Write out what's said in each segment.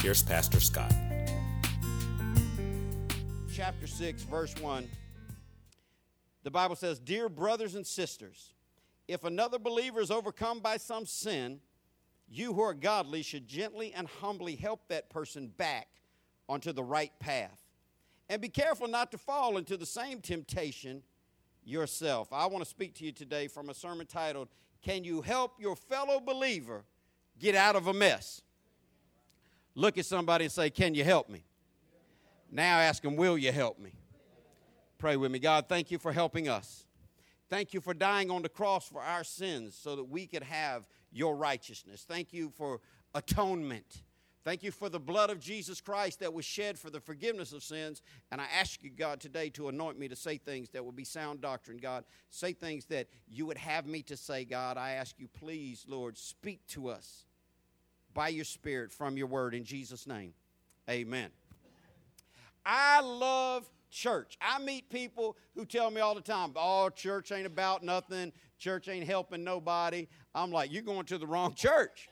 here's Pastor Scott. chapter 6, verse 1, the Bible says, Dear brothers and sisters, if another believer is overcome by some sin, you who are godly should gently and humbly help that person back onto the right path. And be careful not to fall into the same temptation yourself. I want to speak to you today from a sermon titled, Can You Help Your Fellow Believer Get Out of a Mess? Look at somebody and say, Can you help me? Now ask them, Will you help me? Pray with me. God, thank you for helping us. Thank you for dying on the cross for our sins so that we could have your righteousness. Thank you for atonement. Thank you for the blood of Jesus Christ that was shed for the forgiveness of sins. And I ask you, God, today to anoint me to say things that will be sound doctrine, God. Say things that you would have me to say, God. I ask you, please, Lord, speak to us by your Spirit from your word in Jesus' name. Amen. I love church. I meet people who tell me all the time, oh, church ain't about nothing. Church ain't helping nobody. I'm like, you're going to the wrong church.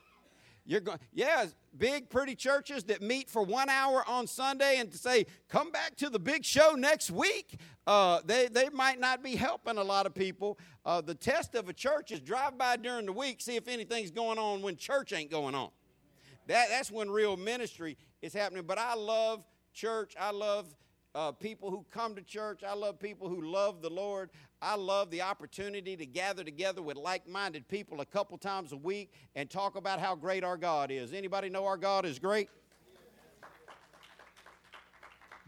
You're going, yeah, big, pretty churches that meet for one hour on Sunday and to say, come back to the big show next week. Uh, they, they might not be helping a lot of people. Uh, the test of a church is drive by during the week, see if anything's going on when church ain't going on. That, that's when real ministry is happening. But I love church. I love uh, people who come to church. I love people who love the Lord. I love the opportunity to gather together with like-minded people a couple times a week and talk about how great our God is. Anybody know our God is great?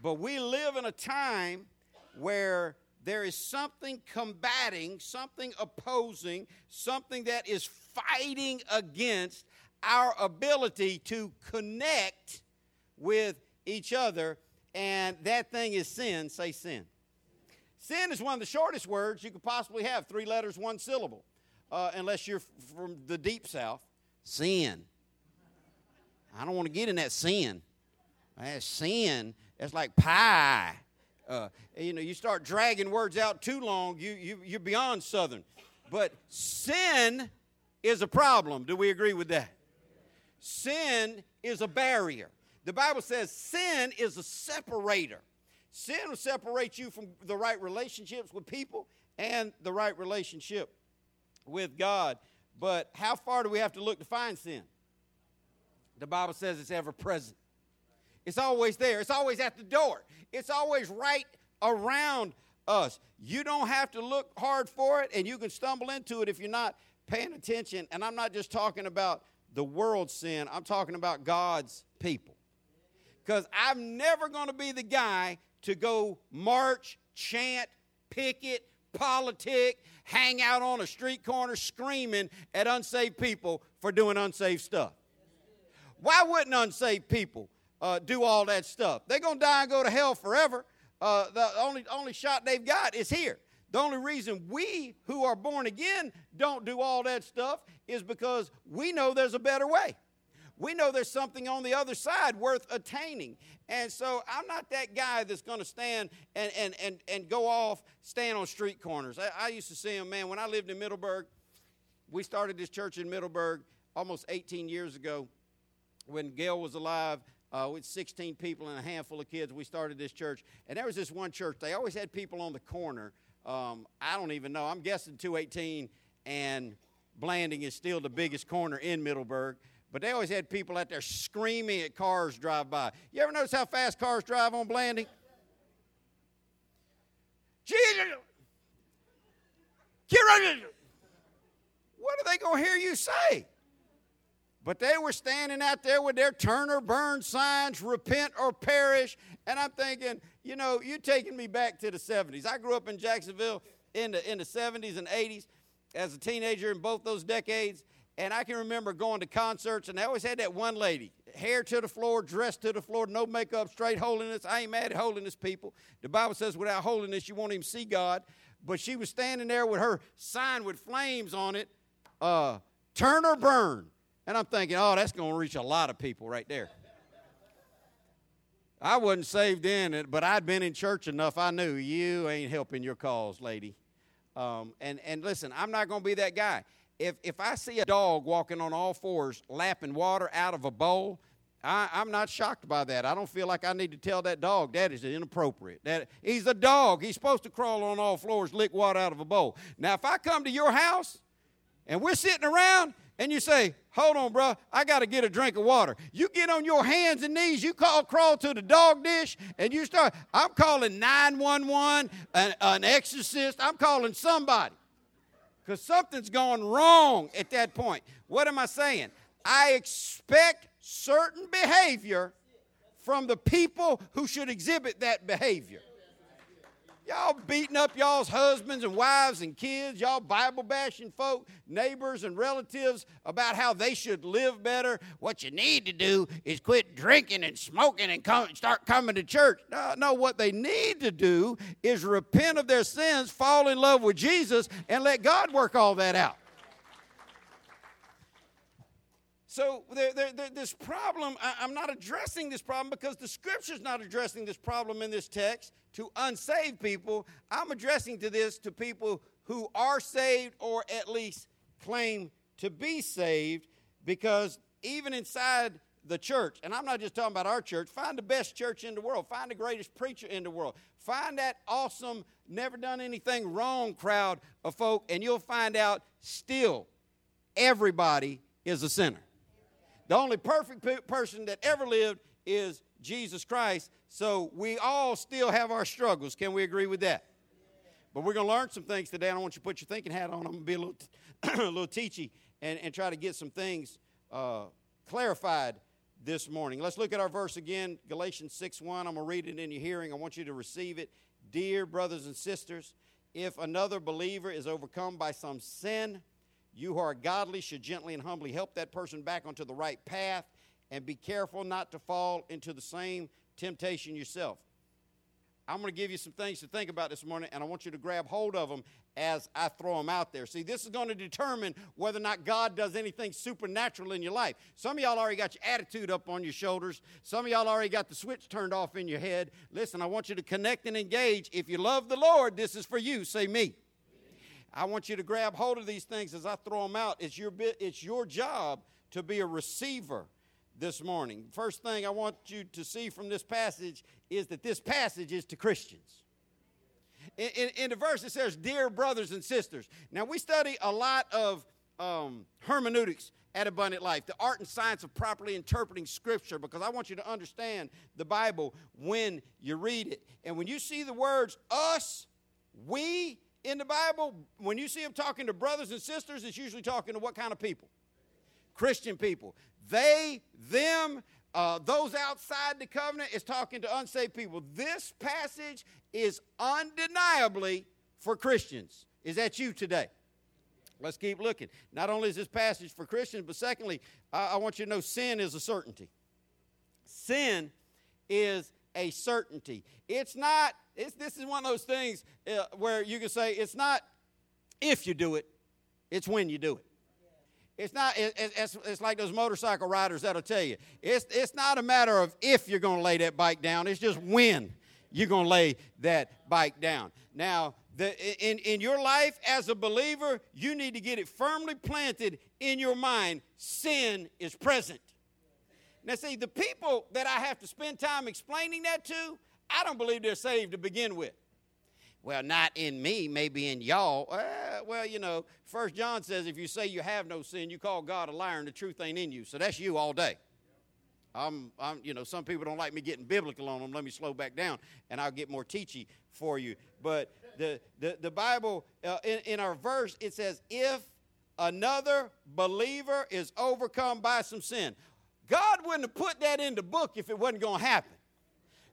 But we live in a time where there is something combating, something opposing, something that is fighting against our ability to connect with each other, and that thing is sin. Say sin. Sin is one of the shortest words you could possibly have three letters, one syllable, uh, unless you're from the deep south. Sin. I don't want to get in that sin. That sin, that's like pie. Uh, you know, you start dragging words out too long, you, you, you're beyond Southern. But sin is a problem. Do we agree with that? Sin is a barrier. The Bible says sin is a separator. Sin will separate you from the right relationships with people and the right relationship with God. But how far do we have to look to find sin? The Bible says it's ever present. It's always there. It's always at the door. It's always right around us. You don't have to look hard for it, and you can stumble into it if you're not paying attention. And I'm not just talking about the world's sin, I'm talking about God's people. Because I'm never going to be the guy to go march, chant, picket, politic, hang out on a street corner screaming at unsaved people for doing unsaved stuff. Why wouldn't unsaved people uh, do all that stuff? They're going to die and go to hell forever. Uh, the only, only shot they've got is here. The only reason we who are born again don't do all that stuff is because we know there's a better way. We know there's something on the other side worth attaining. And so I'm not that guy that's going to stand and, and, and, and go off, stand on street corners. I, I used to see them, man, when I lived in Middleburg, we started this church in Middleburg almost 18 years ago when Gail was alive, uh, with 16 people and a handful of kids, we started this church. And there was this one church, they always had people on the corner. Um, I don't even know. I'm guessing 218 and Blanding is still the biggest corner in Middleburg. But they always had people out there screaming at cars drive by. You ever notice how fast cars drive on Blanding? Jesus! What are they going to hear you say? But they were standing out there with their turn or burn signs, repent or perish. And I'm thinking, you know, you're taking me back to the 70s. I grew up in Jacksonville in the, in the 70s and 80s as a teenager in both those decades. And I can remember going to concerts, and they always had that one lady, hair to the floor, dressed to the floor, no makeup, straight holiness. I ain't mad at holiness people. The Bible says without holiness, you won't even see God. But she was standing there with her sign with flames on it, uh, turn or burn. And I'm thinking, oh, that's going to reach a lot of people right there. I wasn't saved it, but I'd been in church enough. I knew you ain't helping your cause, lady. Um, and and listen, I'm not going to be that guy. If if I see a dog walking on all fours, lapping water out of a bowl, I, I'm not shocked by that. I don't feel like I need to tell that dog that is inappropriate. That he's a dog. He's supposed to crawl on all floors, lick water out of a bowl. Now, if I come to your house and we're sitting around and you say, Hold on, bro, I got to get a drink of water. You get on your hands and knees, you call, crawl to the dog dish, and you start. I'm calling 911, an, an exorcist, I'm calling somebody because something's gone wrong at that point. What am I saying? I expect certain behavior from the people who should exhibit that behavior. Y'all beating up y'all's husbands and wives and kids, y'all Bible bashing folk, neighbors and relatives about how they should live better. What you need to do is quit drinking and smoking and come, start coming to church. No, no, what they need to do is repent of their sins, fall in love with Jesus, and let God work all that out. So there, there, there, this problem, I, I'm not addressing this problem because the scripture's not addressing this problem in this text to unsaved people. I'm addressing to this to people who are saved or at least claim to be saved because even inside the church, and I'm not just talking about our church, find the best church in the world, find the greatest preacher in the world, find that awesome, never done anything wrong crowd of folk, and you'll find out still everybody is a sinner. The only perfect pe- person that ever lived is Jesus Christ. So we all still have our struggles. Can we agree with that? But we're going to learn some things today. I don't want you to put your thinking hat on. I'm going to be a little, a little teachy and, and try to get some things uh, clarified this morning. Let's look at our verse again, Galatians 6 1. I'm going to read it in your hearing. I want you to receive it. Dear brothers and sisters, if another believer is overcome by some sin, you who are godly should gently and humbly help that person back onto the right path and be careful not to fall into the same temptation yourself. I'm going to give you some things to think about this morning, and I want you to grab hold of them as I throw them out there. See, this is going to determine whether or not God does anything supernatural in your life. Some of y'all already got your attitude up on your shoulders. Some of y'all already got the switch turned off in your head. Listen, I want you to connect and engage. If you love the Lord, this is for you. Say me. I want you to grab hold of these things as I throw them out. It's your, it's your job to be a receiver this morning. First thing I want you to see from this passage is that this passage is to Christians. In, in, in the verse, it says, Dear brothers and sisters. Now, we study a lot of um, hermeneutics at Abundant Life, the art and science of properly interpreting Scripture, because I want you to understand the Bible when you read it. And when you see the words us, we, in the Bible, when you see them talking to brothers and sisters, it's usually talking to what kind of people? Christian people. They, them, uh, those outside the covenant is talking to unsaved people. This passage is undeniably for Christians. Is that you today? Let's keep looking. Not only is this passage for Christians, but secondly, I, I want you to know sin is a certainty. Sin is a certainty. It's not, it's, this is one of those things uh, where you can say it's not if you do it, it's when you do it. It's not. It, it's, it's like those motorcycle riders that'll tell you. It's it's not a matter of if you're going to lay that bike down. It's just when you're going to lay that bike down. Now, the, in in your life as a believer, you need to get it firmly planted in your mind. Sin is present. Now, see, the people that I have to spend time explaining that to, I don't believe they're saved to begin with. Well, not in me, maybe in y'all. Uh, well, you know, First John says if you say you have no sin, you call God a liar and the truth ain't in you. So that's you all day. I'm, I'm, you know, some people don't like me getting biblical on them. Let me slow back down, and I'll get more teachy for you. But the the, the Bible uh, in, in our verse it says if another believer is overcome by some sin, God wouldn't have put that in the book if it wasn't going to happen.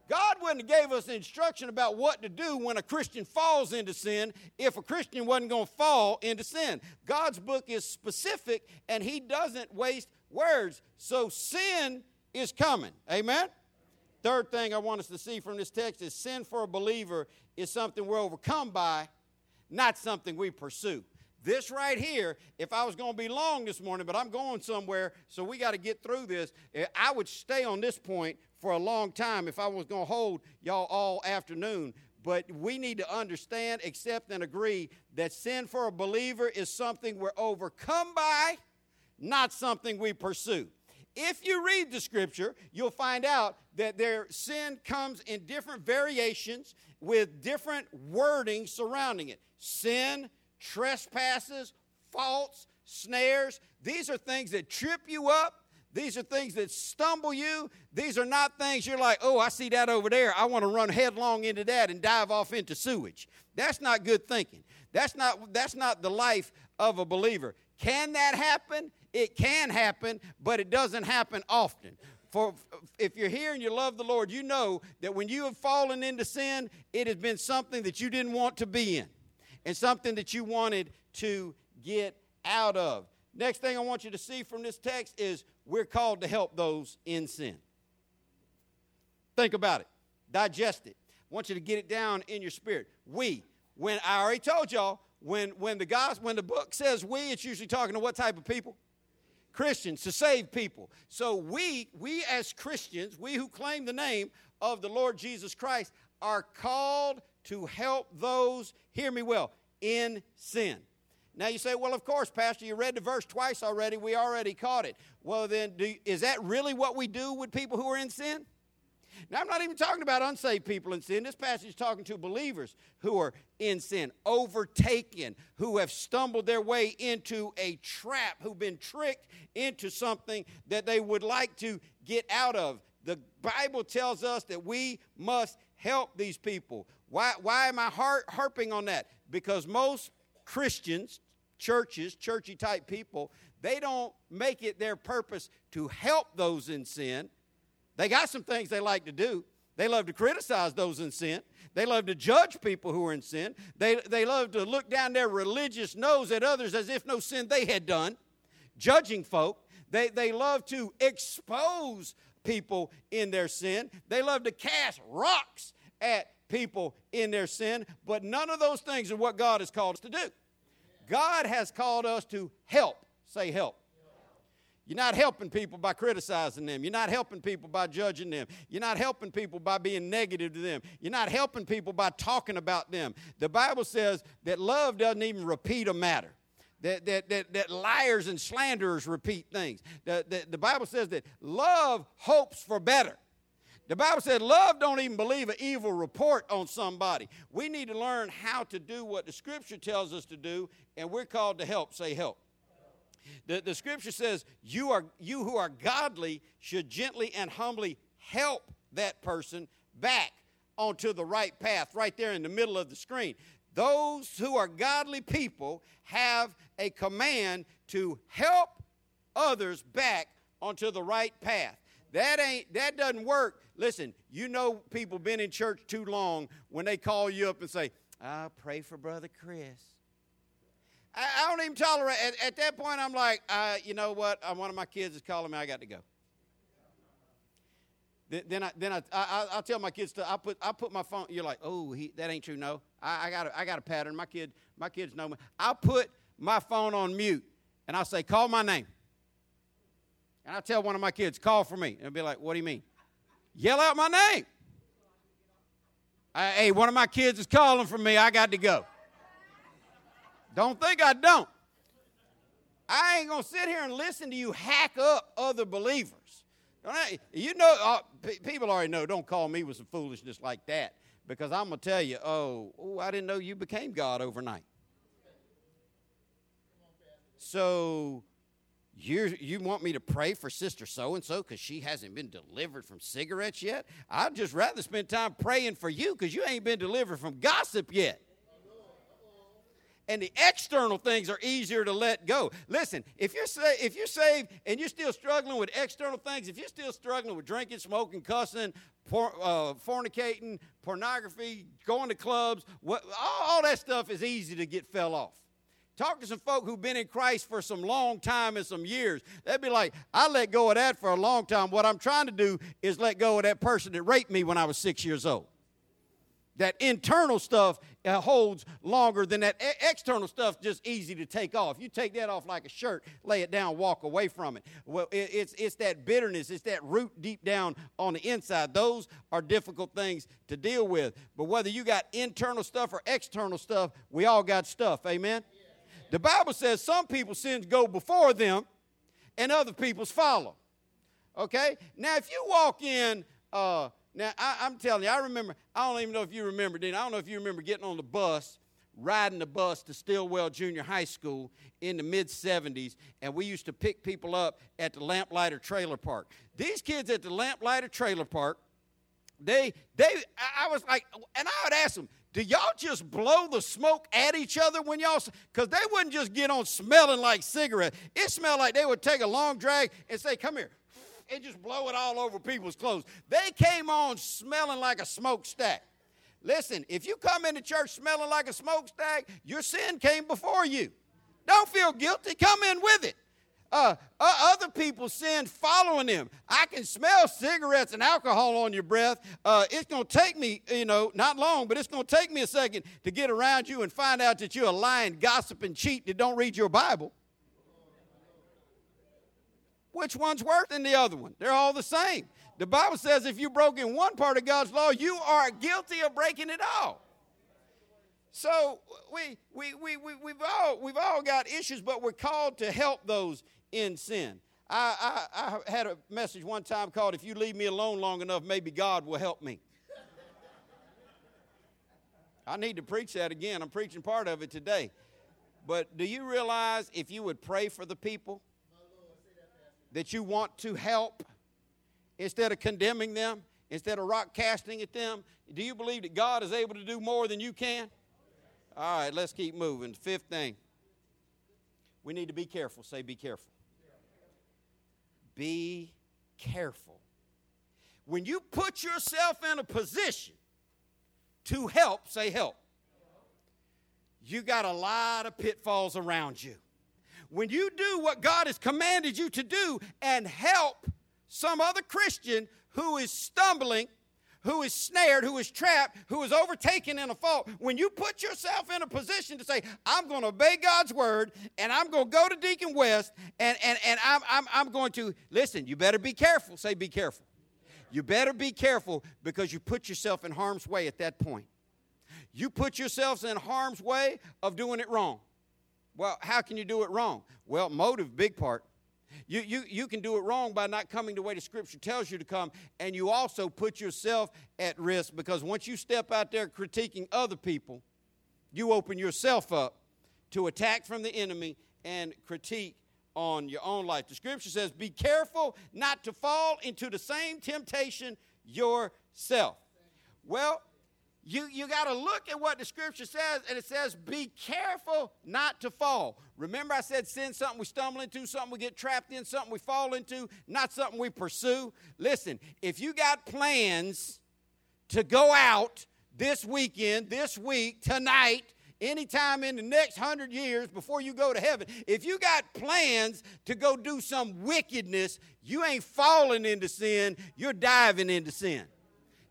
God wouldn't have gave us instruction about what to do when a Christian falls into sin if a Christian wasn't going to fall into sin. God's book is specific and he doesn't waste words. So sin is coming. Amen. Third thing I want us to see from this text is sin for a believer is something we're overcome by, not something we pursue. This right here, if I was going to be long this morning, but I'm going somewhere, so we got to get through this, eh, I would stay on this point for a long time if I was going to hold y'all all afternoon. But we need to understand, accept, and agree that sin for a believer is something we're overcome by, not something we pursue. If you read the scripture, you'll find out that their sin comes in different variations with different wording surrounding it. Sin, trespasses, faults, snares. These are things that trip you up. These are things that stumble you. These are not things you're like, oh, I see that over there. I want to run headlong into that and dive off into sewage. That's not good thinking. That's not, that's not the life of a believer. Can that happen? It can happen, but it doesn't happen often. For if you're here and you love the Lord, you know that when you have fallen into sin, it has been something that you didn't want to be in and something that you wanted to get out of. Next thing I want you to see from this text is we're called to help those in sin. Think about it, digest it. I want you to get it down in your spirit. We, when I already told y'all, when when the gospel, when the book says we, it's usually talking to what type of people? Christians, to save people. So we, we as Christians, we who claim the name of the Lord Jesus Christ, are called to help those, hear me well, in sin. Now you say, well, of course, Pastor, you read the verse twice already. We already caught it. Well, then, do, is that really what we do with people who are in sin? Now, I'm not even talking about unsaved people in sin. This passage is talking to believers who are in sin, overtaken, who have stumbled their way into a trap, who've been tricked into something that they would like to get out of. The Bible tells us that we must help these people. Why, why am I har- harping on that? Because most Christians, churches, churchy type people, they don't make it their purpose to help those in sin. They got some things they like to do. They love to criticize those in sin. They love to judge people who are in sin. They, they love to look down their religious nose at others as if no sin they had done, judging folk. They, they love to expose people in their sin. They love to cast rocks at people in their sin, but none of those things are what God has called us to do. God has called us to help. Say help. You're not helping people by criticizing them. You're not helping people by judging them. You're not helping people by being negative to them. You're not helping people by talking about them. The Bible says that love doesn't even repeat a matter. That, that, that, that liars and slanderers repeat things. The, the, the Bible says that love hopes for better. The Bible said love don't even believe an evil report on somebody. We need to learn how to do what the Scripture tells us to do, and we're called to help. Say help. The, the scripture says, you, are, you who are godly should gently and humbly help that person back onto the right path, right there in the middle of the screen. Those who are godly people have a command to help others back onto the right path. That ain't that doesn't work. Listen, you know people been in church too long when they call you up and say, "I'll pray for brother Chris." I, I don't even tolerate. At, at, that point, I'm like, uh, you know what? Uh, one of my kids is calling me. I got to go. Then, I, then I, I, I'll tell my kids to. I put, I put my phone. You're like, oh, he, that ain't true. No, I, I got, a, I got a pattern. My kid, my kids know me. I'll put my phone on mute, and I'll say, call my name. And I tell one of my kids, call for me. And be like, what do you mean? Yell out my name. I, hey, one of my kids is calling for me. I got to go. Don't think I don't. I ain't going to sit here and listen to you hack up other believers. You know, uh, p- people already know, don't call me with some foolishness like that because I'm going to tell you, oh, oh, I didn't know you became God overnight. So you you want me to pray for sister so and so because she hasn't been delivered from cigarettes yet? I'd just rather spend time praying for you because you ain't been delivered from gossip yet. and the external things are easier to let go. Listen, if you're sa- if you're saved and you're still struggling with external things, if you're still struggling with drinking, smoking, cussing, por- uh, fornicating, pornography, going to clubs, what, all, all that stuff is easy to get fell off. Talk to some folk who've been in Christ for some long time and some years. They'd be like, I let go of that for a long time. What I'm trying to do is let go of that person that raped me when I was six years old. That internal stuff uh, holds longer than that external stuff, just easy to take off. You take that off like a shirt, lay it down, walk away from it. Well, it, it's, it's that bitterness, it's that root deep down on the inside. Those are difficult things to deal with. But whether you got internal stuff or external stuff, we all got stuff. Amen? The Bible says some people's sins go before them and other people's follow. Okay? Now, if you walk in, uh, now I, am telling you, I remember, I don't even know if you remember, Dean, I don't know if you remember getting on the bus, riding the bus to Stilwell Junior High School in the mid 70s, and we used to pick people up at the Lamplighter Trailer Park. These kids at the Lamplighter Trailer Park, they, they, I I was like, and I would ask them, do y'all just blow the smoke at each other when y'all, because they wouldn't just get on smelling like cigarette. It smelled like they would take a long drag and say, come here, and just blow it all over people's clothes. They came on smelling like a smokestack. Listen, if you come into church smelling like a smokestack, your sin came before you. Don't feel guilty. Come in with it. Uh, uh, other people's sin following them. I can smell cigarettes and alcohol on your breath. Uh, it's going to take me, you know, not long, but it's going to take me a second to get around you and find out that you're a lying, gossiping cheat that don't read your Bible. Which one's worse than the other one? They're all the same. The Bible says if you broke in one part of God's law, you are guilty of breaking it all. So we, we, we, we, we've, all, we've all got issues, but we're called to help those in sin. I, I, I had a message one time called, If You Leave Me Alone Long Enough, Maybe God Will Help Me. I need to preach that again. I'm preaching part of it today. But do you realize if you would pray for the people that you want to help instead of condemning them, instead of rock casting at them, do you believe that God is able to do more than you can? All right, let's keep moving. Fifth thing we need to be careful. Say, be careful. Be careful. When you put yourself in a position to help, say help, you got a lot of pitfalls around you. When you do what God has commanded you to do and help some other Christian who is stumbling, who is snared, who is trapped, who is overtaken in a fault, when you put yourself in a position to say, I'm going to obey God's word and I'm going to go to Deacon West and, and, and I'm, I'm, I'm going to, listen, you better be careful. Say, be careful. You better be careful because you put yourself in harm's way at that point. You put yourselves in harm's way of doing it wrong. Well, how can you do it wrong? Well, motive, big part. You, you, you can do it wrong by not coming the way the scripture tells you to come, and you also put yourself at risk because once you step out there critiquing other people, you open yourself up to attack from the enemy and critique on your own life. The scripture says, Be careful not to fall into the same temptation yourself. Well, you, you got to look at what the scripture says, and it says, be careful not to fall. Remember, I said sin something we stumble into, something we get trapped in, something we fall into, not something we pursue. Listen, if you got plans to go out this weekend, this week, tonight, anytime in the next hundred years before you go to heaven, if you got plans to go do some wickedness, you ain't falling into sin, you're diving into sin.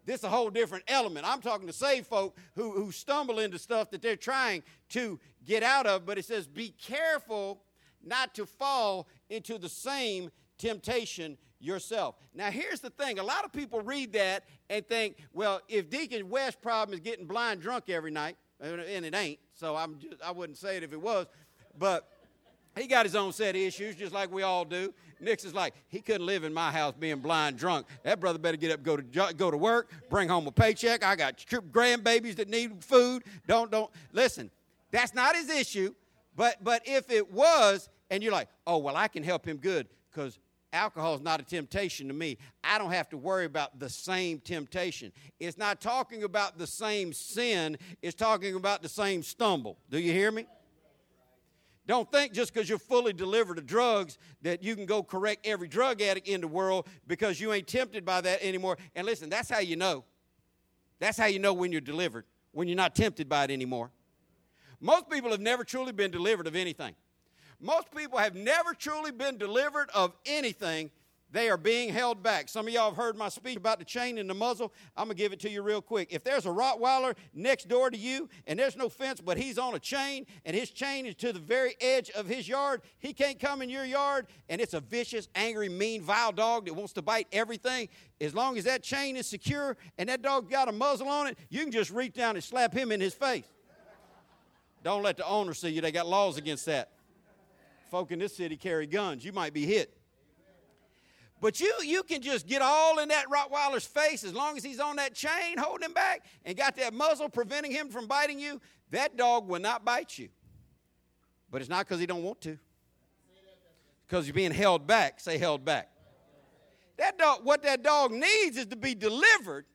This is a whole different element. I'm talking to saved folk who, who stumble into stuff that they're trying to get out of, but it says, be careful not to fall into the same temptation yourself. Now, here's the thing a lot of people read that and think, well, if Deacon West's problem is getting blind drunk every night, and it ain't, so I'm just, I wouldn't say it if it was, but he got his own set of issues, just like we all do. Nix is like, he couldn't live in my house being blind drunk. That brother better get up, go to go to work, bring home a paycheck. I got grandbabies that need food. Don't don't listen. That's not his issue. But but if it was, and you're like, oh well, I can help him good because alcohol is not a temptation to me. I don't have to worry about the same temptation. It's not talking about the same sin. It's talking about the same stumble. Do you hear me? Don't think just because you're fully delivered of drugs that you can go correct every drug addict in the world because you ain't tempted by that anymore. And listen, that's how you know. That's how you know when you're delivered, when you're not tempted by it anymore. Most people have never truly been delivered of anything. Most people have never truly been delivered of anything they are being held back. Some of y'all have heard my speech about the chain and the muzzle. I'm going to give it to you real quick. If there's a Rottweiler next door to you and there's no fence, but he's on a chain and his chain is to the very edge of his yard, he can't come in your yard and it's a vicious, angry, mean, vile dog that wants to bite everything. As long as that chain is secure and that dog got a muzzle on it, you can just reach down and slap him in his face. Don't let the owner see you. They got laws against that. Folk in this city carry guns. You might be hit. But you, you can just get all in that Rottweiler's face as long as he's on that chain holding him back and got that muzzle preventing him from biting you. That dog will not bite you. But it's not because he don't want to. Because you're being held back. Say held back. That dog, what that dog needs is to be delivered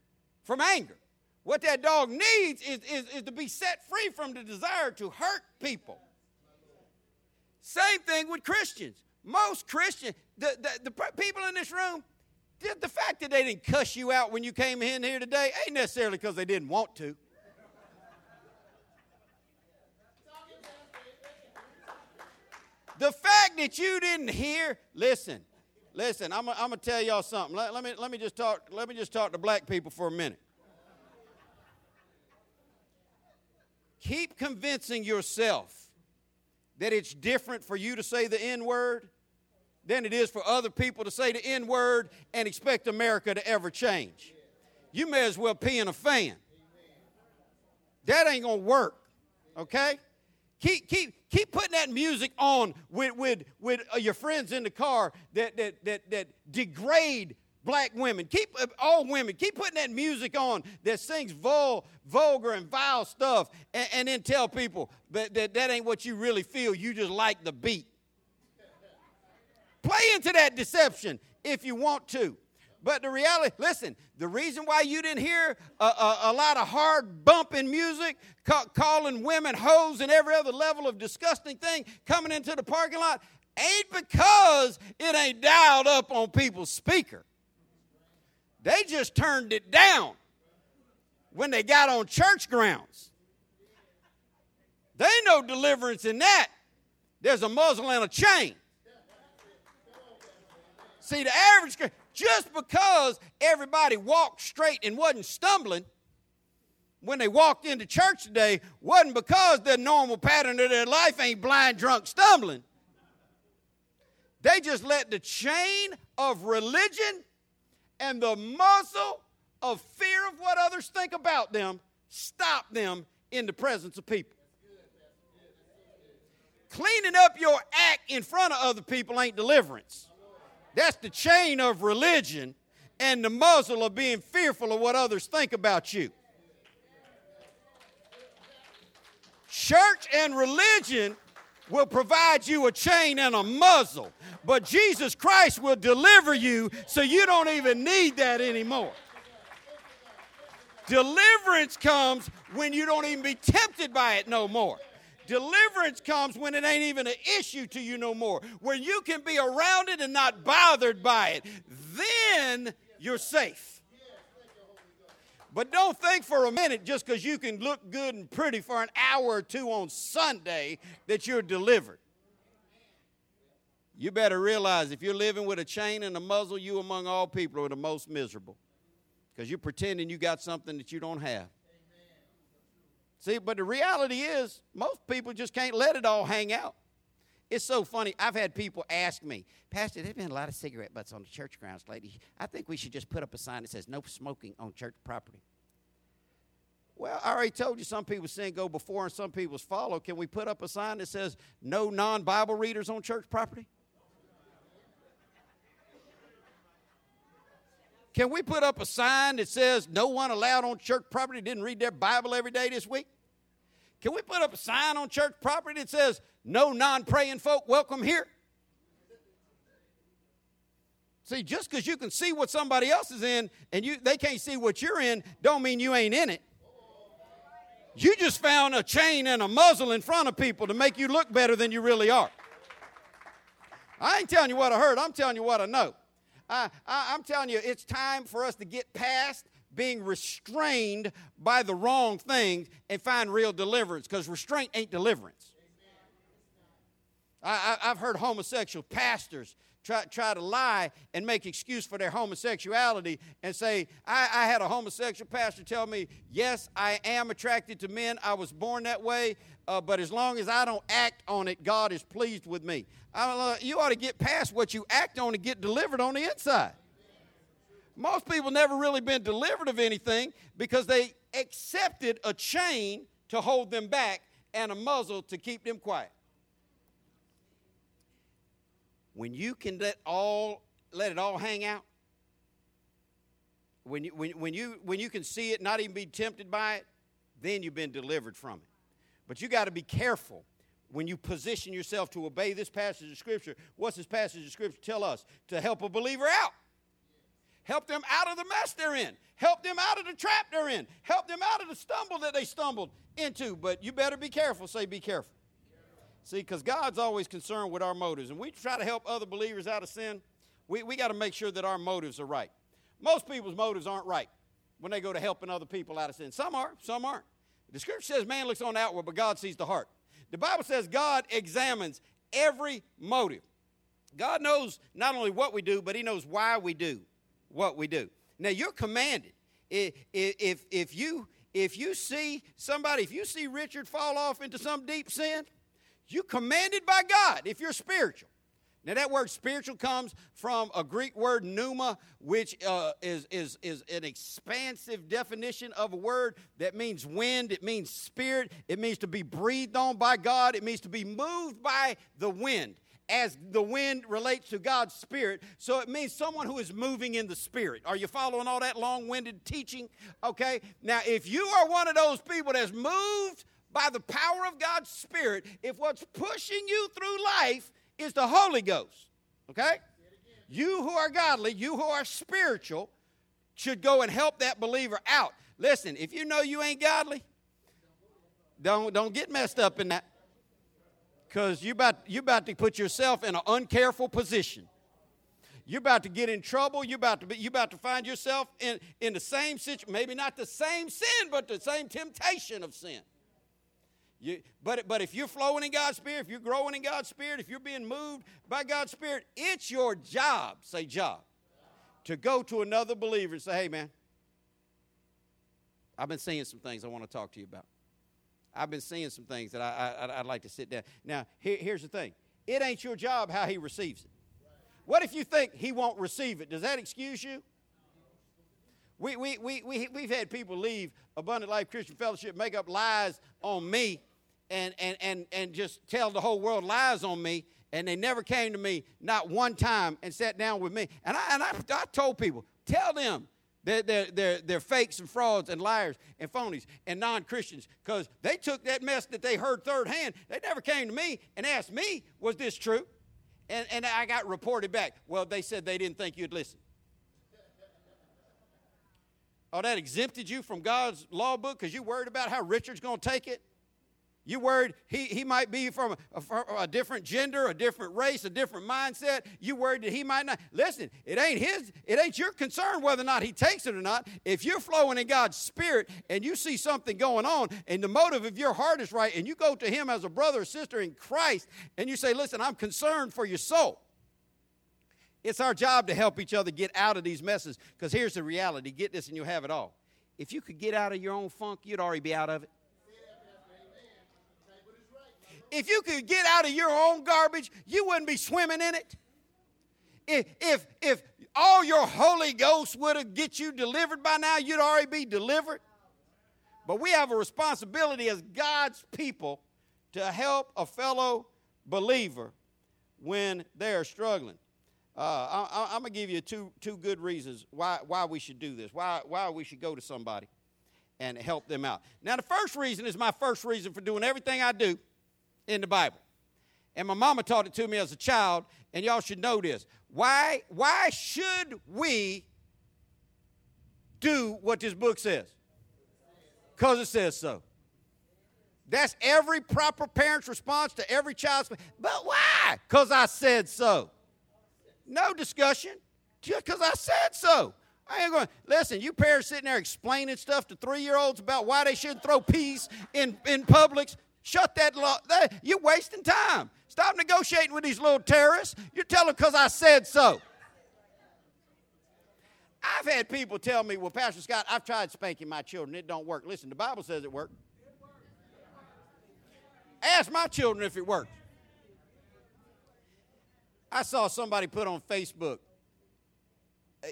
from anger. What that dog needs is, is, is to be set free from the desire to hurt people. Same thing with Christians. Most Christians, the, the, the people in this room, the, fact that they didn't cuss you out when you came in here today ain't necessarily because they didn't want to. The fact that you didn't hear, listen, listen, I'm, I'm to tell y'all something. Let, let, me, let, me just talk, let me just talk to black people for a minute. Keep convincing yourself that it's different for you to say the N word than it is for other people to say the N word and expect America to ever change. You may as well pee in a fan. That ain't gonna work, okay? Keep, keep, keep putting that music on with, with, with uh, your friends in the car that, that, that, that degrade black women. Keep uh, all women. Keep putting that music on that sings vul, vulgar and vile stuff, and, and then tell people that, that that ain't what you really feel. You just like the beat. Play into that deception if you want to. But the reality, listen, the reason why you didn't hear a, a, a lot of hard bumping music, ca- calling women hoes and every other level of disgusting thing coming into the parking lot ain't because it ain't dialed up on people's speaker. They just turned it down when they got on church grounds. There ain't no deliverance in that. There's a muzzle and a chain. See, the average, just because everybody walked straight and wasn't stumbling when they walked into church today, wasn't because the normal pattern of their life ain't blind, drunk, stumbling. They just let the chain of religion and the muzzle of fear of what others think about them stop them in the presence of people. Cleaning up your act in front of other people ain't deliverance. That's the chain of religion and the muzzle of being fearful of what others think about you. Church and religion will provide you a chain and a muzzle, but Jesus Christ will deliver you so you don't even need that anymore. Deliverance comes when you don't even be tempted by it no more. Deliverance comes when it ain't even an issue to you no more, where you can be around it and not bothered by it. Then you're safe. But don't think for a minute just because you can look good and pretty for an hour or two on Sunday that you're delivered. You better realize if you're living with a chain and a muzzle, you among all people are the most miserable because you're pretending you got something that you don't have. See, but the reality is, most people just can't let it all hang out. It's so funny. I've had people ask me, Pastor, there's been a lot of cigarette butts on the church grounds lately. I think we should just put up a sign that says no smoking on church property. Well, I already told you some people sin go before and some people's follow. Can we put up a sign that says no non Bible readers on church property? Can we put up a sign that says no one allowed on church property didn't read their Bible every day this week? Can we put up a sign on church property that says no non praying folk welcome here? See, just because you can see what somebody else is in and you, they can't see what you're in, don't mean you ain't in it. You just found a chain and a muzzle in front of people to make you look better than you really are. I ain't telling you what I heard, I'm telling you what I know. I, I, I'm telling you, it's time for us to get past being restrained by the wrong things and find real deliverance because restraint ain't deliverance. I, I've heard homosexual pastors try, try to lie and make excuse for their homosexuality and say, I, I had a homosexual pastor tell me, yes, I am attracted to men. I was born that way, uh, but as long as I don't act on it, God is pleased with me. You ought to get past what you act on and get delivered on the inside. Most people never really been delivered of anything because they accepted a chain to hold them back and a muzzle to keep them quiet. When you can let all let it all hang out, when you, when, when, you, when you can see it, not even be tempted by it, then you've been delivered from it. But you got to be careful when you position yourself to obey this passage of Scripture. What's this passage of Scripture tell us? To help a believer out. Help them out of the mess they're in. Help them out of the trap they're in. Help them out of the stumble that they stumbled into. But you better be careful. Say, be careful. See, because God's always concerned with our motives. And we try to help other believers out of sin, we, we got to make sure that our motives are right. Most people's motives aren't right when they go to helping other people out of sin. Some are, some aren't. The scripture says man looks on outward, but God sees the heart. The Bible says God examines every motive. God knows not only what we do, but He knows why we do what we do. Now, you're commanded. If, if, if, you, if you see somebody, if you see Richard fall off into some deep sin, you commanded by God if you're spiritual. Now, that word spiritual comes from a Greek word pneuma, which uh, is, is, is an expansive definition of a word that means wind, it means spirit, it means to be breathed on by God, it means to be moved by the wind, as the wind relates to God's spirit. So it means someone who is moving in the spirit. Are you following all that long winded teaching? Okay. Now, if you are one of those people that's moved by the power of God's spirit, if what's pushing you through life is the Holy Ghost. Okay? You who are godly, you who are spiritual, should go and help that believer out. Listen, if you know you ain't godly, don't, don't get messed up in that. Because you about, you about to put yourself in an uncareful position. You're about to get in trouble. You're about to, be, you're about to find yourself in, in the same situation, maybe not the same sin, but the same temptation of sin. You, but, but if you're flowing in God's Spirit, if you're growing in God's Spirit, if you're being moved by God's Spirit, it's your job, say job, to go to another believer and say, hey, man, I've been seeing some things I want to talk to you about. I've been seeing some things that I, I, would like to sit down. Now, here, here's the thing it ain't your job how he receives it. What if you think he won't receive it? Does that excuse you? We, we, we, we, we've had people leave Abundant Life Christian Fellowship, make up lies on me and, and, and, and just tell the whole world lies on me. And they never came to me, not one time, and sat down with me. And I, and I, I told people, tell them they're, they're, they're, they're fakes and frauds and liars and phonies and non Christians because they took that mess that they heard third hand. They never came to me and asked me, was this true? And, and I got reported back. Well, they said they didn't think you'd listen. Oh, that exempted you from God's law book because you worried about how Richard's going to take it? You worried he, he might be from a, a, different gender, a different race, a different mindset. You worried that he might not. Listen, it ain't his, it ain't your concern whether or not he takes it or not. If you're flowing in God's spirit and you see something going on and the motive of your heart is right and you go to him as a brother or sister in Christ and you say, listen, I'm concerned for your soul. It's our job to help each other get out of these messes because here's the reality get this and you'll have it all. If you could get out of your own funk, you'd already be out of it. If you could get out of your own garbage, you wouldn't be swimming in it. If, if, if all your Holy Ghost would have get you delivered by now, you'd already be delivered. But we have a responsibility as God's people to help a fellow believer when they're struggling. Uh, I, am going to give you two, two good reasons why, why we should do this, why, why we should go to somebody and help them out. Now, the first reason is my first reason for doing everything I do in the Bible. And my mama taught it to me as a child, and y'all should know this. Why, why should we do what this book says? Because it says so. That's every proper parent's response to every child's. But why? Because I said so. No discussion. Just because I said so. I ain't going. Listen, you parents sitting there explaining stuff to three-year-olds about why they shouldn't throw peas in in Publix. Shut that. Lo- that you're wasting time. Stop negotiating with these little terrorists. You're telling because I said so. I've had people tell me, well, Pastor Scott, I've tried spanking my children. It don't work. Listen, the Bible says it worked. Ask my children if it worked. I saw somebody put on Facebook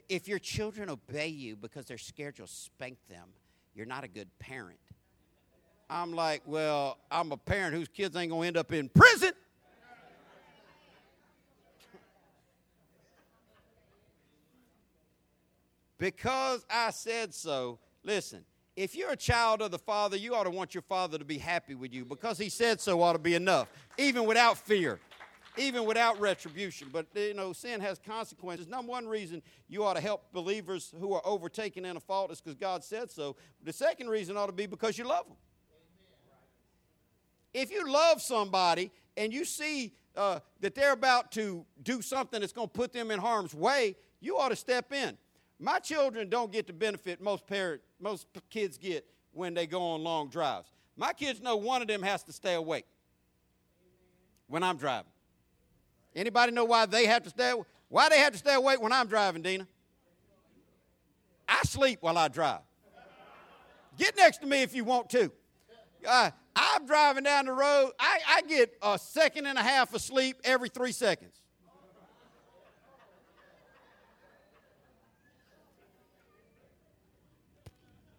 if your children obey you because they're scared you'll spank them, you're not a good parent. I'm like, well, I'm a parent whose kids ain't going to end up in prison. because I said so, listen, if you're a child of the Father, you ought to want your Father to be happy with you because He said so ought to be enough, even without fear, even without retribution. But, you know, sin has consequences. Number one reason you ought to help believers who are overtaken in a fault is because God said so. The second reason ought to be because you love them. If you love somebody and you see uh, that they're about to do something that's going to put them in harm's way, you ought to step in. My children don't get the benefit most parent, most kids get when they go on long drives. My kids know one of them has to stay awake when I'm driving. Anybody know why they have to stay? Why they have to stay awake when I'm driving, Dina? I sleep while I drive. Get next to me if you want to. Uh, I'm driving down the road. I, I get a second and a half of sleep every three seconds.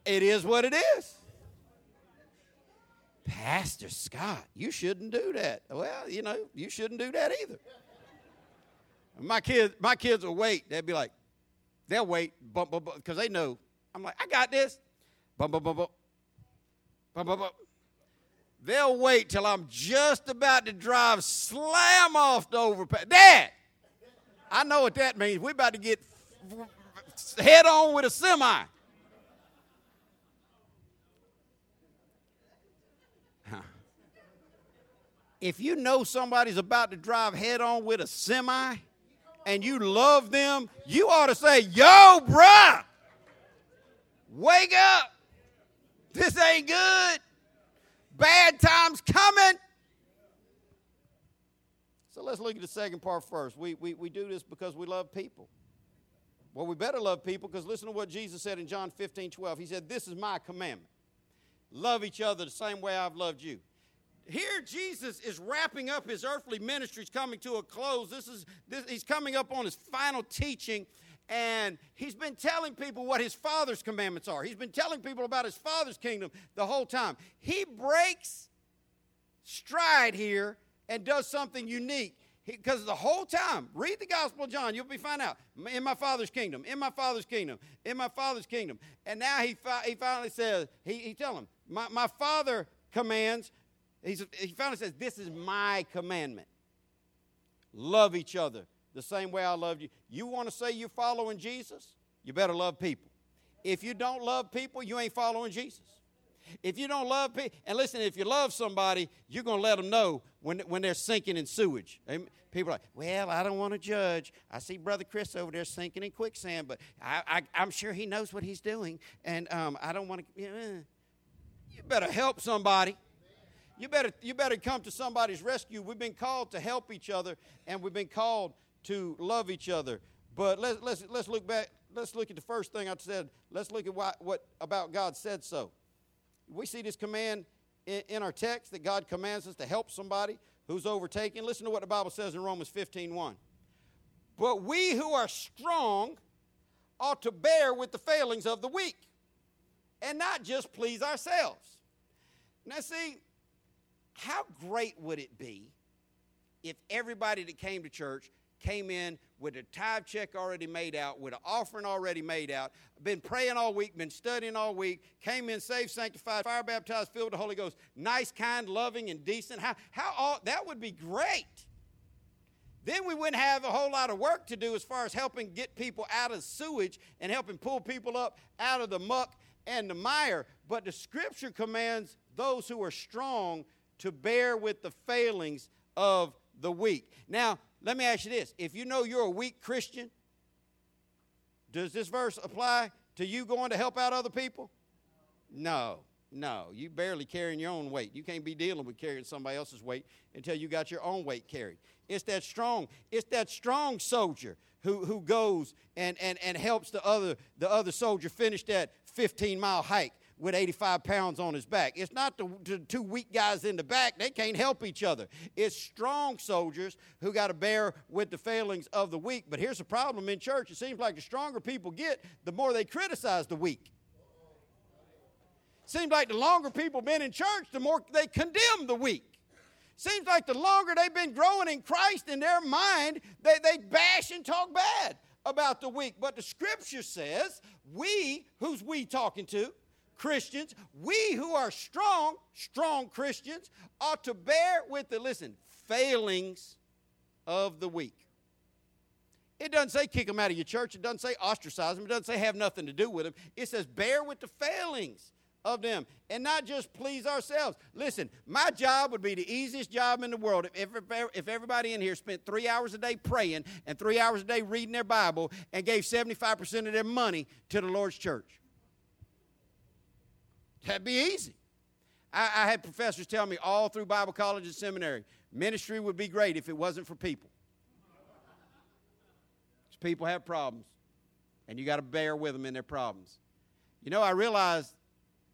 It is what it is. Pastor Scott, you shouldn't do that. Well, you know, you shouldn't do that either. My kids, my kids will wait. They'll be like, they'll wait, bump, bump, because they know. I'm like, I got this. Bump, bump, bump, bump. Bump, bump, bump. They'll wait till I'm just about to drive, slam off the overpass. Dad, I know what that means. We're about to get head on with a semi. if you know somebody's about to drive head on with a semi and you love them, you ought to say, Yo, bruh, wake up. This ain't good. Bad times coming. So let's look at the second part first. We, we, we do this because we love people. Well, we better love people because listen to what Jesus said in John 15 12. He said, This is my commandment. Love each other the same way I've loved you here Jesus is wrapping up his earthly ministry. He's coming to a close. This is this, he's coming up on his final teaching, and he's been telling people what his father's commandments are. He's been telling people about his father's kingdom the whole time. He breaks stride here and does something unique. Because the whole time, read the Gospel of John, you'll be find out. In my Father's kingdom, in my Father's kingdom, in my Father's kingdom. And now he, fi- he finally says, he, he tell him, my, my Father commands, he finally says, This is my commandment. Love each other the same way I loved you. You want to say you're following Jesus? You better love people. If you don't love people, you ain't following Jesus. If you don't love people, and listen, if you love somebody, you're going to let them know when, when they're sinking in sewage. People are like, well, I don't want to judge. I see Brother Chris over there sinking in quicksand, but I, am sure he knows what he's doing, and um, I don't want to. you better help somebody. You better, you better come to somebody's rescue. We've been called to help each other, and we've been called to love each other. But let's, let's, let's look back. Let's look at the first thing I said. Let's look at what, what about God said so. We see this command in, in our text that God commands us to help somebody who's overtaken. Listen to what the Bible says in Romans 15 1. But we who are strong ought to bear with the failings of the weak and not just please ourselves. Now, see, how great would it be if everybody that came to church came in with a tithe check already made out, with an offering already made out, been praying all week, been studying all week, came in saved, sanctified, fire baptized, filled with the Holy Ghost, nice, kind, loving, and decent. How, how all, that would be great. Then we wouldn't have a whole lot of work to do as far as helping get people out of sewage and helping pull people up out of the muck and the mire. But the scripture commands those who are strong to bear with the failings of the weak. Now, let me ask you this if you know you're a weak Christian, does this verse apply to you going to help out other people? No, no. You barely carrying your own weight. You can't be dealing with carrying somebody else's weight until you got your own weight carried. It's that strong, it's that strong soldier who, who goes and, and, and helps the other, the other soldier finish that 15 mile hike with 85 pounds on his back. It's not the, the, two weak guys in the back, they can't help each other. It's strong soldiers who got to bear with the failings of the weak. But here's the problem in church it seems like the stronger people get, the more they criticize the weak. Seems like the longer people been in church, the more they condemn the weak. Seems like the longer they've been growing in Christ in their mind, they, they bash and talk bad about the weak. But the scripture says, we, who's we talking to? Christians, we who are strong, strong Christians, ought to bear with the, listen, failings of the weak. It doesn't say kick them out of your church. It doesn't say ostracize them. It doesn't say have nothing to do with them. It says bear with the failings of them and not just please ourselves. Listen, my job would be the easiest job in the world if, if everybody in here spent three hours a day praying and three hours a day reading their Bible and gave 75% of their money to the Lord's church. That'd be easy. I, I had professors tell me all through Bible college and seminary ministry would be great if it wasn't for people. People have problems, and you got to bear with them in their problems. You know, I realized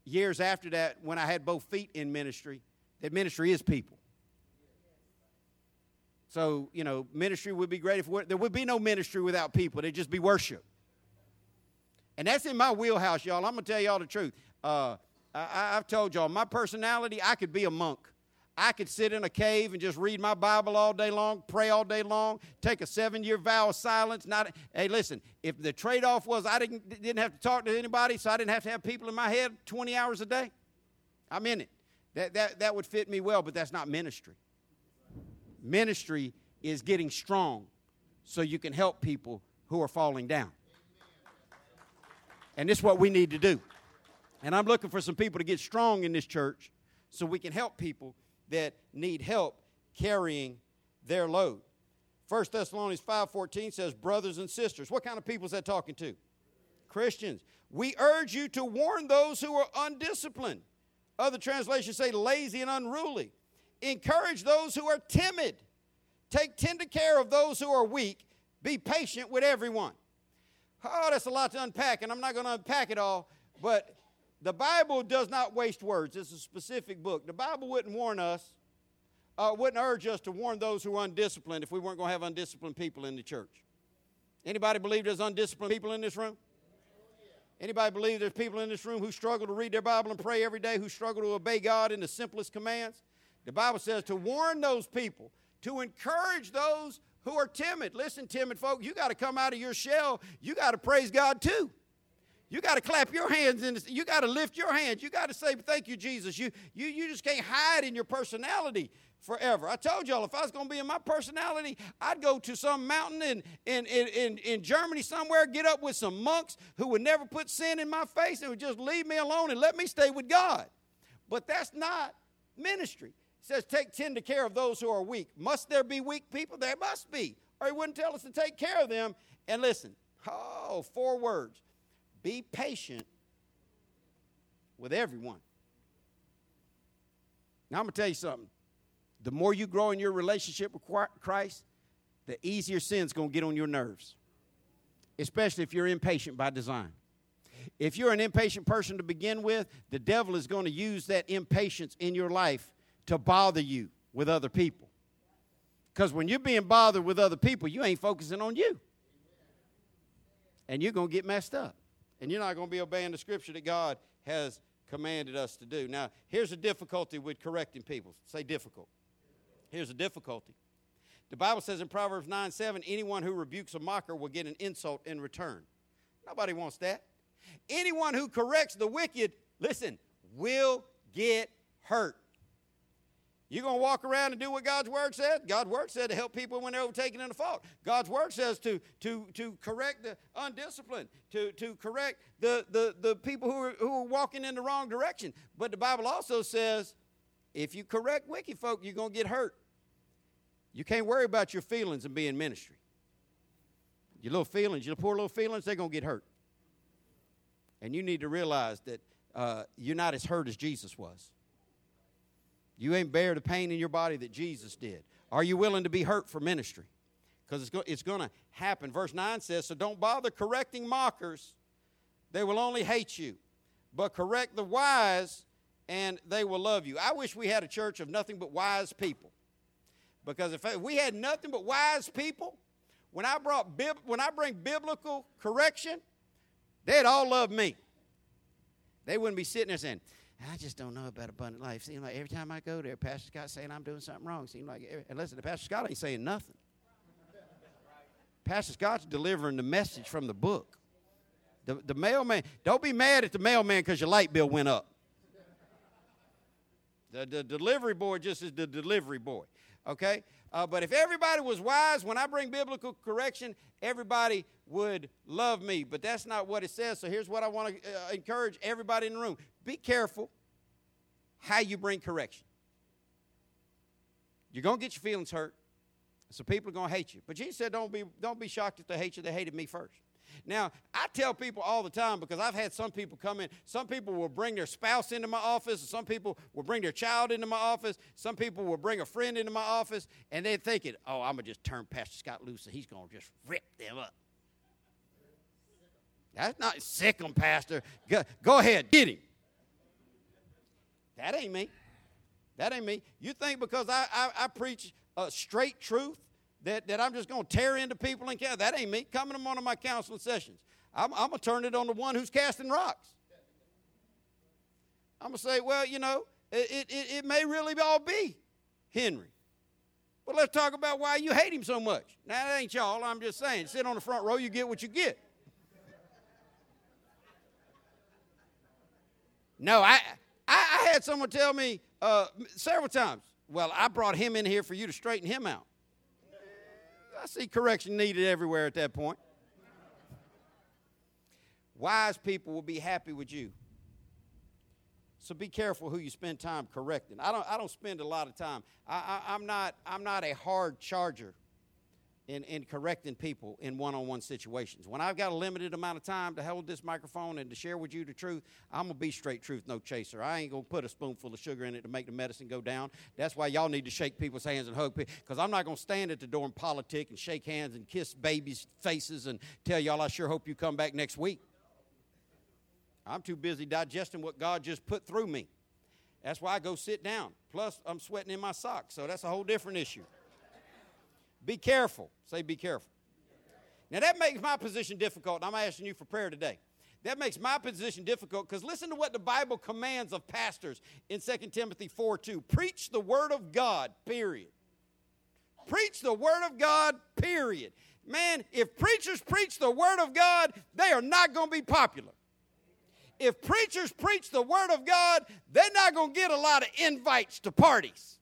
years after that, when I had both feet in ministry, that ministry is people. So, you know, ministry would be great if there would be no ministry without people. It'd just be worship. And that's in my wheelhouse, y'all. I'm going to tell y'all the truth. Uh, I, have told y'all, my personality, I could be a monk. I could sit in a cave and just read my Bible all day long, pray all day long, take a seven year vow of silence. Not, hey, listen, if the trade off was I didn't, didn't have to talk to anybody, so I didn't have to have people in my head 20 hours a day, I'm in it. That, that, that would fit me well, but that's not ministry. Ministry is getting strong so you can help people who are falling down. And this is what we need to do. And I'm looking for some people to get strong in this church so we can help people that need help carrying their load. 1 Thessalonians 5:14 says brothers and sisters. What kind of people is that talking to? Christians. We urge you to warn those who are undisciplined. Other translations say lazy and unruly. Encourage those who are timid. Take tender care of those who are weak. Be patient with everyone. Oh, that's a lot to unpack, and I'm not going to unpack it all, but the Bible does not waste words. It's a specific book. The Bible wouldn't warn us, uh, wouldn't urge us to warn those who are undisciplined if we weren't going to have undisciplined people in the church. Anybody believe there's undisciplined people in this room? Anybody believe there's people in this room who struggle to read their Bible and pray every day, who struggle to obey God in the simplest commands? The Bible says to warn those people, to encourage those who are timid. Listen, timid folk, you got to come out of your shell. You got to praise God too. You got to clap your hands and you got to lift your hands. You got to say, Thank you, Jesus. You, you, you just can't hide in your personality forever. I told y'all if I was going to be in my personality, I'd go to some mountain in, in, in, in, Germany somewhere, get up with some monks who would never put sin in my face and would just leave me alone and let me stay with God. But that's not ministry. It says, Take tender care of those who are weak. Must there be weak people? There must be. Or he wouldn't tell us to take care of them. And listen, oh, four words be patient with everyone. Now, I'm going to tell you something. The more you grow in your relationship with Christ, the easier sin's going to get on your nerves, especially if you're impatient by design. If you're an impatient person to begin with, the devil is going to use that impatience in your life to bother you with other people. Because when you're being bothered with other people, you ain't focusing on you. And you're going to get messed up and you're not going to be obeying the scripture that God has commanded us to do. Now, here's a difficulty with correcting people. Say difficult. Here's a difficulty. The Bible says in Proverbs 9 7, anyone who rebukes a mocker will get an insult in return. Nobody wants that. Anyone who corrects the wicked, listen, will get hurt. You going to walk around and do what God's word said? God's word said to help people when they're overtaken in a fault. God's word says to, to, to correct the undisciplined, to, to correct the, the, the people who are, who are walking in the wrong direction. But the Bible also says if you correct wicked folk, you're going to get hurt. You can't worry about your feelings and be in ministry. Your little feelings, your poor little feelings, they're going to get hurt. And you need to realize that uh, you're not as hurt as Jesus was. You ain't bear the pain in your body that Jesus did. Are you willing to be hurt for ministry? Because it's, go, it's going to happen. Verse 9 says, So don't bother correcting mockers, they will only hate you. But correct the wise, and they will love you. I wish we had a church of nothing but wise people. Because if we had nothing but wise people, when I, brought when I bring biblical correction, they'd all love me. They wouldn't be sitting there saying, I just don't know about Abundant Life. Seems like every time I go there, Pastor Scott's saying I'm doing something wrong. Seems like, every, and listen, Pastor Scott ain't saying nothing. Pastor Scott's delivering the message from the book. The, the mailman, don't be mad at the mailman because your light bill went up. The, the delivery boy just is the delivery boy, okay? Uh, but if everybody was wise, when I bring biblical correction, everybody would love me. But that's not what it says. So here's what I want to uh, encourage everybody in the room be careful how you bring correction. You're going to get your feelings hurt, so people are going to hate you. But Jesus said, don't be, don't be shocked if they hate you. They hated me first. Now, I tell people all the time because I've had some people come in. Some people will bring their spouse into my office, some people will bring their child into my office, some people will bring a friend into my office, and they're thinking, oh, I'm going to just turn Pastor Scott loose and he's going to just rip them up. That's not sick on Pastor. Go, go ahead, get him. That ain't me. That ain't me. You think because I, I, I preach a straight truth that, that I'm just going to tear into people and count. That ain't me. Coming to one of my counseling sessions. I'm, I'm going to turn it on the one who's casting rocks. I'm going to say, well, you know, it, it, it may really all be Henry. But let's talk about why you hate him so much. Now, that ain't y'all. I'm just saying. Sit on the front row, you get what you get. No, I, I, I had someone tell me uh, several times, well, I brought him in here for you to straighten him out. I see correction needed everywhere at that point. Wise people will be happy with you. So be careful who you spend time correcting. I don't, I don't spend a lot of time. I, I, I'm, not, I'm not a hard charger in, in correcting people in one on one situations. When I've got a limited amount of time to hold this microphone and to share with you the truth, I'm going to be straight truth, no chaser. I ain't going to put a spoonful of sugar in it to make the medicine go down. That's why y'all need to shake people's hands and hug people, because I'm not going to stand at the door and politic and shake hands and kiss babies' faces and tell y'all I sure hope you come back next week. I'm too busy digesting what God just put through me. That's why I go sit down. Plus, I'm sweating in my socks, so that's a whole different issue. Be careful. Say, be careful. Now, that makes my position difficult, and I'm asking you for prayer today. That makes my position difficult because listen to what the Bible commands of pastors in 2 Timothy 4 2. Preach the Word of God, period. Preach the Word of God, period. Man, if preachers preach the Word of God, they are not going to be popular. If preachers preach the Word of God, they're not going to get a lot of invites to parties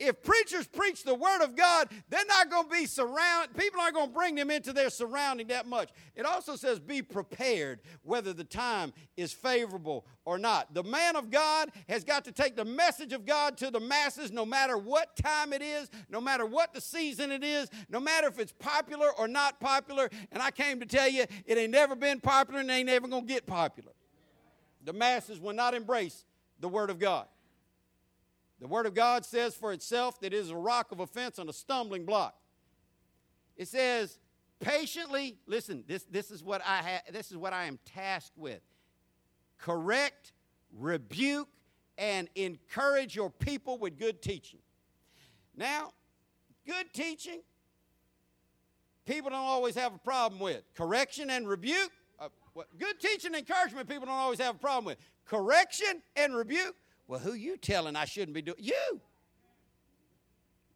if preachers preach the word of God, they're not going to be surround. People aren't going to bring them into their surrounding that much. It also says, be prepared whether the time is favorable or not. The man of God has got to take the message of God to the masses no matter what time it is, no matter what the season it is, no matter if it's popular or not popular. And I came to tell you, it ain't never been popular and ain't ever going to get popular. The masses will not embrace the word of God. The Word of God says for itself that it is a rock of offense and a stumbling block. It says, patiently, listen, this, this, is what I ha- this is what I am tasked with. Correct, rebuke, and encourage your people with good teaching. Now, good teaching, people don't always have a problem with. Correction and rebuke, uh, good teaching and encouragement, people don't always have a problem with. Correction and rebuke, well, who you telling I shouldn't be doing? You.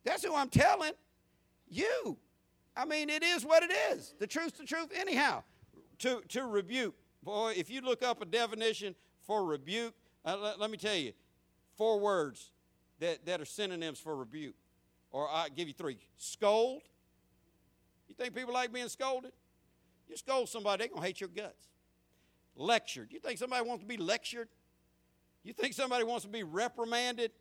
That's who I'm telling. You. I mean, it is what it is. The truth's the truth, anyhow. To, to rebuke. Boy, if you look up a definition for rebuke, uh, let, let me tell you four words that, that are synonyms for rebuke. Or I give you three scold. You think people like being scolded? You scold somebody, they're going to hate your guts. Lectured. You think somebody wants to be lectured? You think somebody wants to be reprimanded?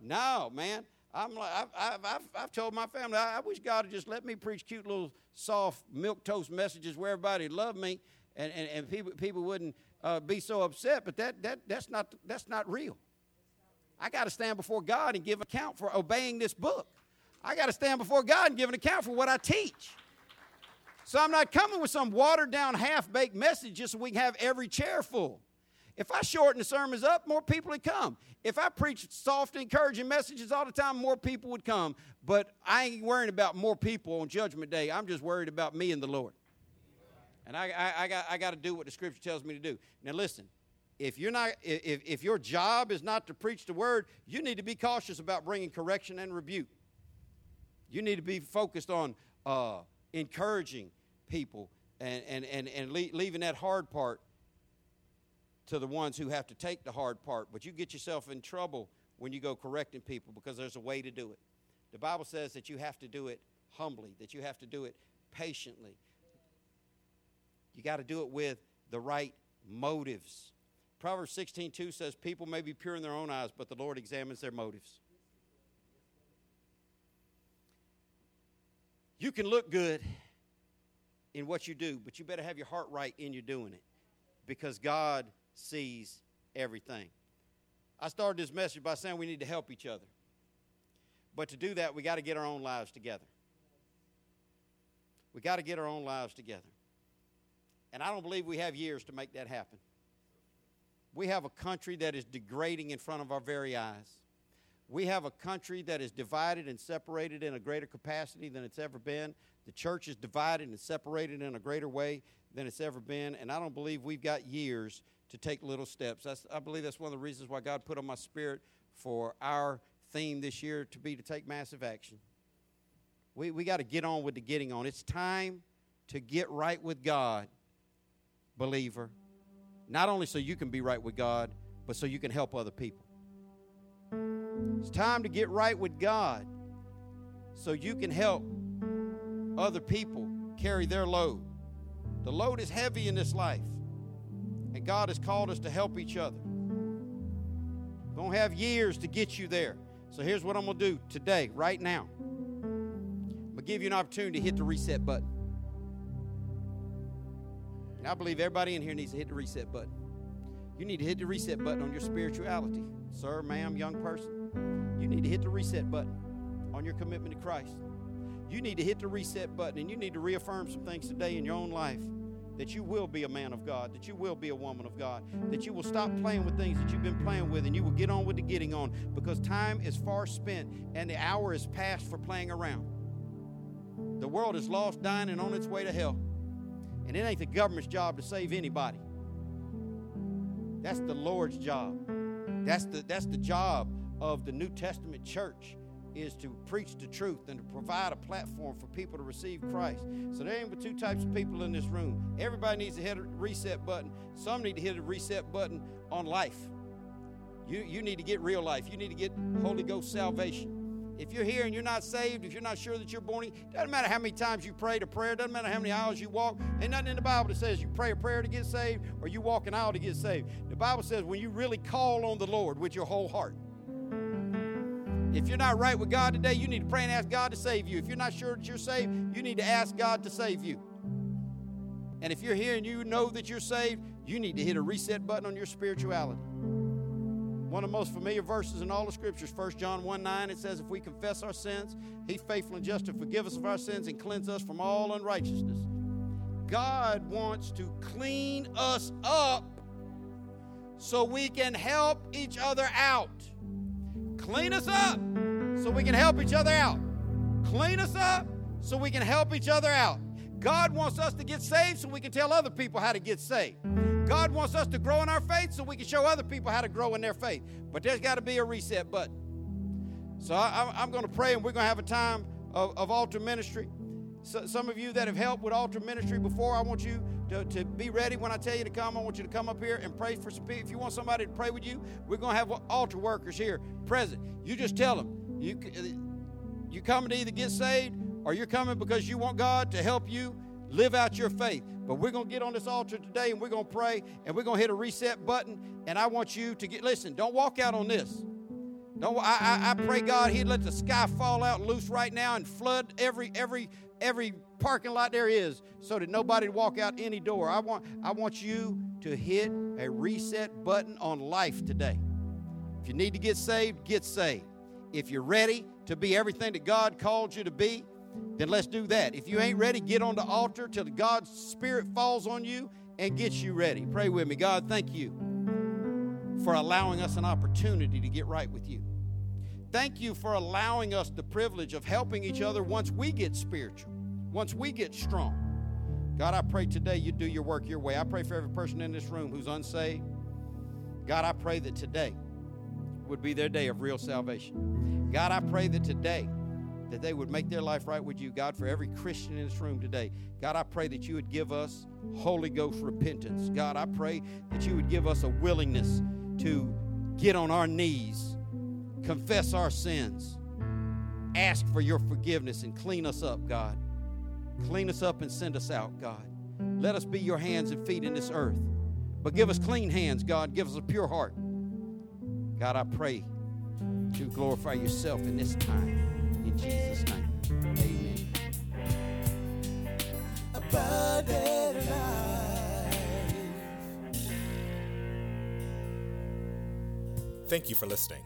No, man. I'm like, I've, I've, I've, told my family, I, I wish God would just let me preach cute little soft milk toast messages where everybody loved me and, and, and people, people wouldn't uh, be so upset. But that, that, that's, not, that's not real. I got to stand before God and give account for obeying this book. I got to stand before God and give an account for what I teach. So I'm not coming with some watered down, half baked message just so we can have every chair full. If I shorten the sermons up, more people would come. If I preach soft, encouraging messages all the time, more people would come. But I ain't worrying about more people on Judgment Day. I'm just worried about me and the Lord. And I, I, I got, I got to do what the Scripture tells me to do. Now, listen. If you're not, if, if your job is not to preach the word, you need to be cautious about bringing correction and rebuke. You need to be focused on uh, encouraging people and, and, and, and leaving that hard part to the ones who have to take the hard part. But you get yourself in trouble when you go correcting people because there's a way to do it. The Bible says that you have to do it humbly, that you have to do it patiently. You got to do it with the right motives. Proverbs 16 2 says, People may be pure in their own eyes, but the Lord examines their motives. You can look good in what you do, but you better have your heart right in you doing it because God sees everything. I started this message by saying we need to help each other. But to do that, we got to get our own lives together. We got to get our own lives together. And I don't believe we have years to make that happen. We have a country that is degrading in front of our very eyes. We have a country that is divided and separated in a greater capacity than it's ever been. The church is divided and separated in a greater way than it's ever been. And I don't believe we've got years to take little steps. That's, I believe that's one of the reasons why God put on my spirit for our theme this year to be to take massive action. We, we got to get on with the getting on. It's time to get right with God, believer. Not only so you can be right with God, but so you can help other people. It's time to get right with God so you can help other people carry their load. The load is heavy in this life, and God has called us to help each other. We're going to have years to get you there. So here's what I'm going to do today, right now. I'm going to give you an opportunity to hit the reset button. And I believe everybody in here needs to hit the reset button. You need to hit the reset button on your spirituality. Sir, ma'am, young person, you need to hit the reset button on your commitment to Christ. You need to hit the reset button and you need to reaffirm some things today in your own life that you will be a man of God, that you will be a woman of God, that you will stop playing with things that you've been playing with and you will get on with the getting on because time is far spent and the hour is past for playing around. The world is lost, dying, and on its way to hell. And it ain't the government's job to save anybody. That's the Lord's job. That's the, that's the job of the New Testament church is to preach the truth and to provide a platform for people to receive Christ. So there ain't but two types of people in this room. Everybody needs to hit a reset button. Some need to hit a reset button on life. You, you need to get real life. You need to get Holy Ghost salvation. If you're here and you're not saved, if you're not sure that you're born again, doesn't matter how many times you prayed a prayer, doesn't matter how many hours you walk. Ain't nothing in the Bible that says you pray a prayer to get saved or you walk an aisle to get saved. The Bible says when you really call on the Lord with your whole heart. If you're not right with God today, you need to pray and ask God to save you. If you're not sure that you're saved, you need to ask God to save you. And if you're here and you know that you're saved, you need to hit a reset button on your spirituality. One of the most familiar verses in all the scriptures, 1 John 1 9, it says, If we confess our sins, He's faithful and just to forgive us of our sins and cleanse us from all unrighteousness. God wants to clean us up so we can help each other out. Clean us up so we can help each other out. Clean us up so we can help each other out. God wants us to get saved so we can tell other people how to get saved. God wants us to grow in our faith so we can show other people how to grow in their faith. But there's got to be a reset button. So I, am going to pray and we're going to have a time of, of altar ministry. So, some of you that have helped with altar ministry before, I want you to, to be ready when I tell you to come. I want you to come up here and pray for some people. If you want somebody to pray with you, we're going to have altar workers here present. You just tell them. You, uh, you coming to either get saved or you're coming because you want God to help you live out your faith. But we're going to get on this altar today and we're going to pray and we're going to hit a reset button. And I want you to get, listen, don't walk out on this. Don't, I, I, I pray God He'd let the sky fall out loose right now and flood every, every, every parking lot there is so that nobody walk out any door. I want, I want you to hit a reset button on life today. If you need to get saved, get saved. If you're ready to be everything that God called you to be, then let's do that. If you ain't ready, get on the altar till God's Spirit falls on you and gets you ready. Pray with me. God, thank you for allowing us an opportunity to get right with you. Thank you for allowing us the privilege of helping each other once we get spiritual, once we get strong. God, I pray today you do your work your way. I pray for every person in this room who's unsaved. God, I pray that today would be their day of real salvation. God, I pray that today that they would make their life right with you. God, for every Christian in this room today, God, I pray that you would give us Holy Ghost repentance. God, I pray that you would give us a willingness to get on our knees, confess our sins, ask for your forgiveness, and clean us up, God. Clean us up and send us out, God. Let us be your hands and feet in this earth. But give us clean hands, God. Give us a pure heart. God, I pray to glorify yourself in this time. In Jesus' name, amen. Thank you for listening